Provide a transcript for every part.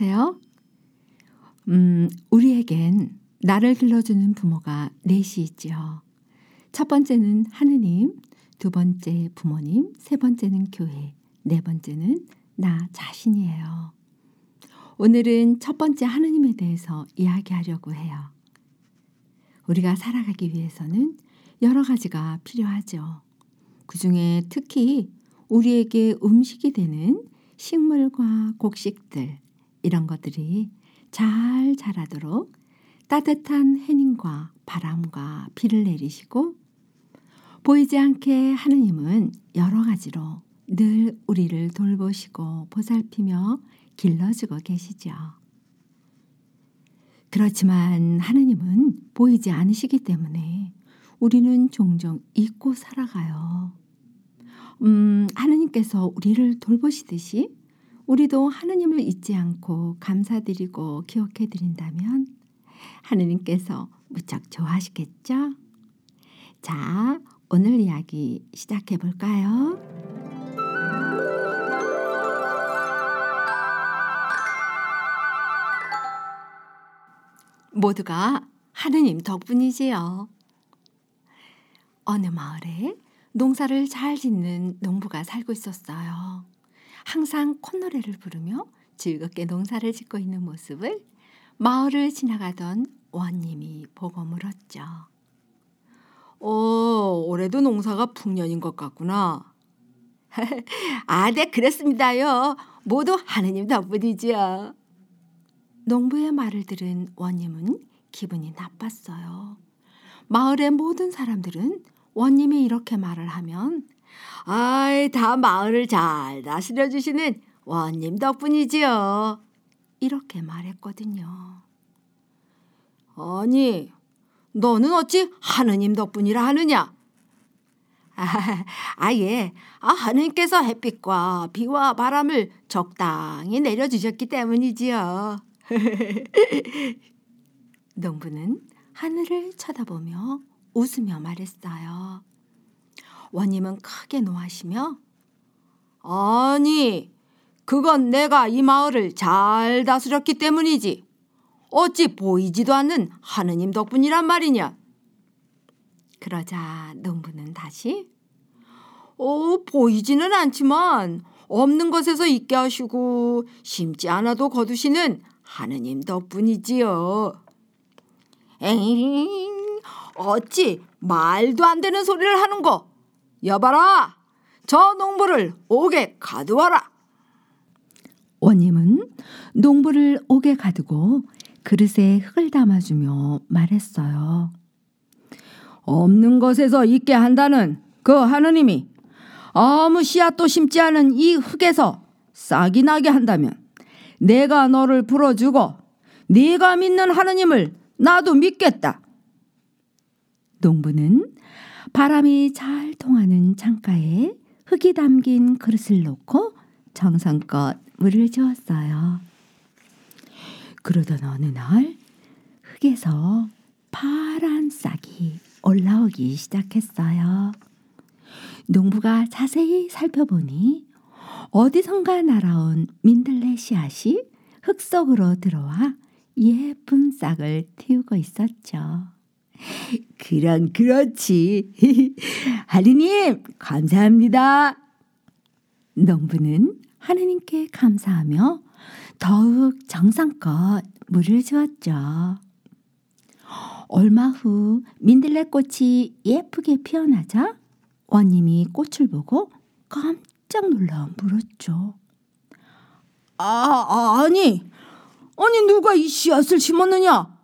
안녕하세요. 음, 우리에겐 나를 길러주는 부모가 넷이 있지요. 첫 번째는 하느님, 두 번째 부모님, 세 번째는 교회, 네 번째는 나 자신이에요. 오늘은 첫 번째 하느님에 대해서 이야기하려고 해요. 우리가 살아가기 위해서는 여러 가지가 필요하죠. 그 중에 특히 우리에게 음식이 되는 식물과 곡식들, 이런 것들이 잘 자라도록 따뜻한 해님과 바람과 비를 내리시고 보이지 않게 하느님은 여러 가지로 늘 우리를 돌보시고 보살피며 길러주고 계시죠. 그렇지만 하느님은 보이지 않으시기 때문에 우리는 종종 잊고 살아가요. 음, 하느님께서 우리를 돌보시듯이 우리도 하느님을 잊지 않고 감사드리고 기억해 드린다면 하느님께서 무척 좋아하시겠죠? 자, 오늘 이야기 시작해 볼까요? 모두가 하느님 덕분이지요. 어느 마을에 농사를 잘 짓는 농부가 살고 있었어요. 항상 콧노래를 부르며 즐겁게 농사를 짓고 있는 모습을 마을을 지나가던 원님이 보고 물었죠. 어, 올해도 농사가 풍년인 것 같구나. 아, 네, 그렇습니다요. 모두 하느님 덕분이지요. 농부의 말을 들은 원님은 기분이 나빴어요. 마을의 모든 사람들은 원님이 이렇게 말을 하면 아이, 다 마을을 잘 다스려 주시는 원님 덕분이지요. 이렇게 말했거든요. 아니, 너는 어찌 하느님 덕분이라 하느냐? 아, 아 예. 아, 하느님께서 햇빛과 비와 바람을 적당히 내려주셨기 때문이지요. 농부는 하늘을 쳐다보며 웃으며 말했어요. 원님은 크게 노하시며 아니 그건 내가 이 마을을 잘 다스렸기 때문이지. 어찌 보이지도 않는 하느님 덕분이란 말이냐? 그러자 농부는 다시 어, 보이지는 않지만 없는 것에서 있게 하시고 심지 않아도 거두시는 하느님 덕분이지요. 에잉, 어찌 말도 안 되는 소리를 하는 거 여봐라, 저 농부를 옥에 가두어라. 원님은 농부를 옥에 가두고 그릇에 흙을 담아주며 말했어요. 없는 것에서 있게 한다는 그 하느님이 아무 씨앗도 심지 않은 이 흙에서 싹이 나게 한다면 내가 너를 불어주고 네가 믿는 하느님을 나도 믿겠다. 농부는 바람이 잘 통하는 창가에 흙이 담긴 그릇을 놓고 정성껏 물을 주었어요. 그러던 어느 날 흙에서 파란 싹이 올라오기 시작했어요. 농부가 자세히 살펴보니 어디선가 날아온 민들레 씨앗이 흙 속으로 들어와 예쁜 싹을 틔우고 있었죠. 그럼 그렇지. 하느님, 감사합니다. 농부는 하느님께 감사하며 더욱 정성껏 물을 주었죠. 얼마 후 민들레 꽃이 예쁘게 피어나자 원님이 꽃을 보고 깜짝 놀라 물었죠. 아, 아, 아니, 아니 누가 이 씨앗을 심었느냐?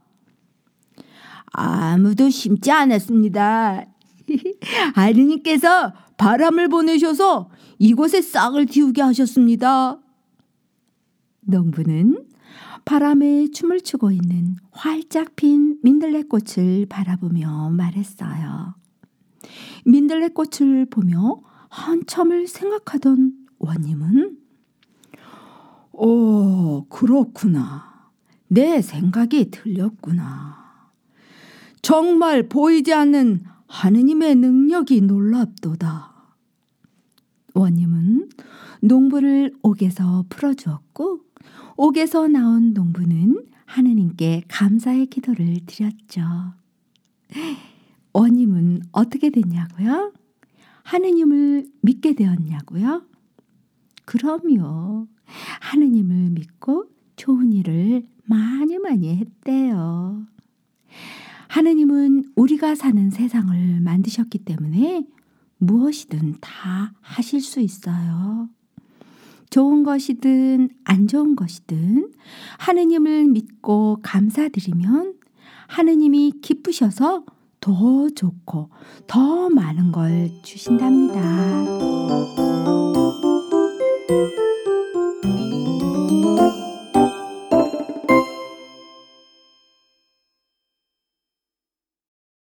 아무도 심지 않았습니다. 아드님께서 바람을 보내셔서 이곳에 싹을 틔우게 하셨습니다. 농부는 바람에 춤을 추고 있는 활짝 핀 민들레꽃을 바라보며 말했어요. 민들레꽃을 보며 한참을 생각하던 원님은 오, 그렇구나. 내 생각이 틀렸구나. 정말 보이지 않는 하느님의 능력이 놀랍도다. 원님은 농부를 옥에서 풀어주었고 옥에서 나온 농부는 하느님께 감사의 기도를 드렸죠. 원님은 어떻게 됐냐고요? 하느님을 믿게 되었냐고요? 그럼요. 하느님을 믿고 좋은 일을 많이 많이 했대요. 하느님은 우리가 사는 세상을 만드셨기 때문에 무엇이든 다 하실 수 있어요. 좋은 것이든 안 좋은 것이든 하느님을 믿고 감사드리면 하느님이 기쁘셔서 더 좋고 더 많은 걸 주신답니다.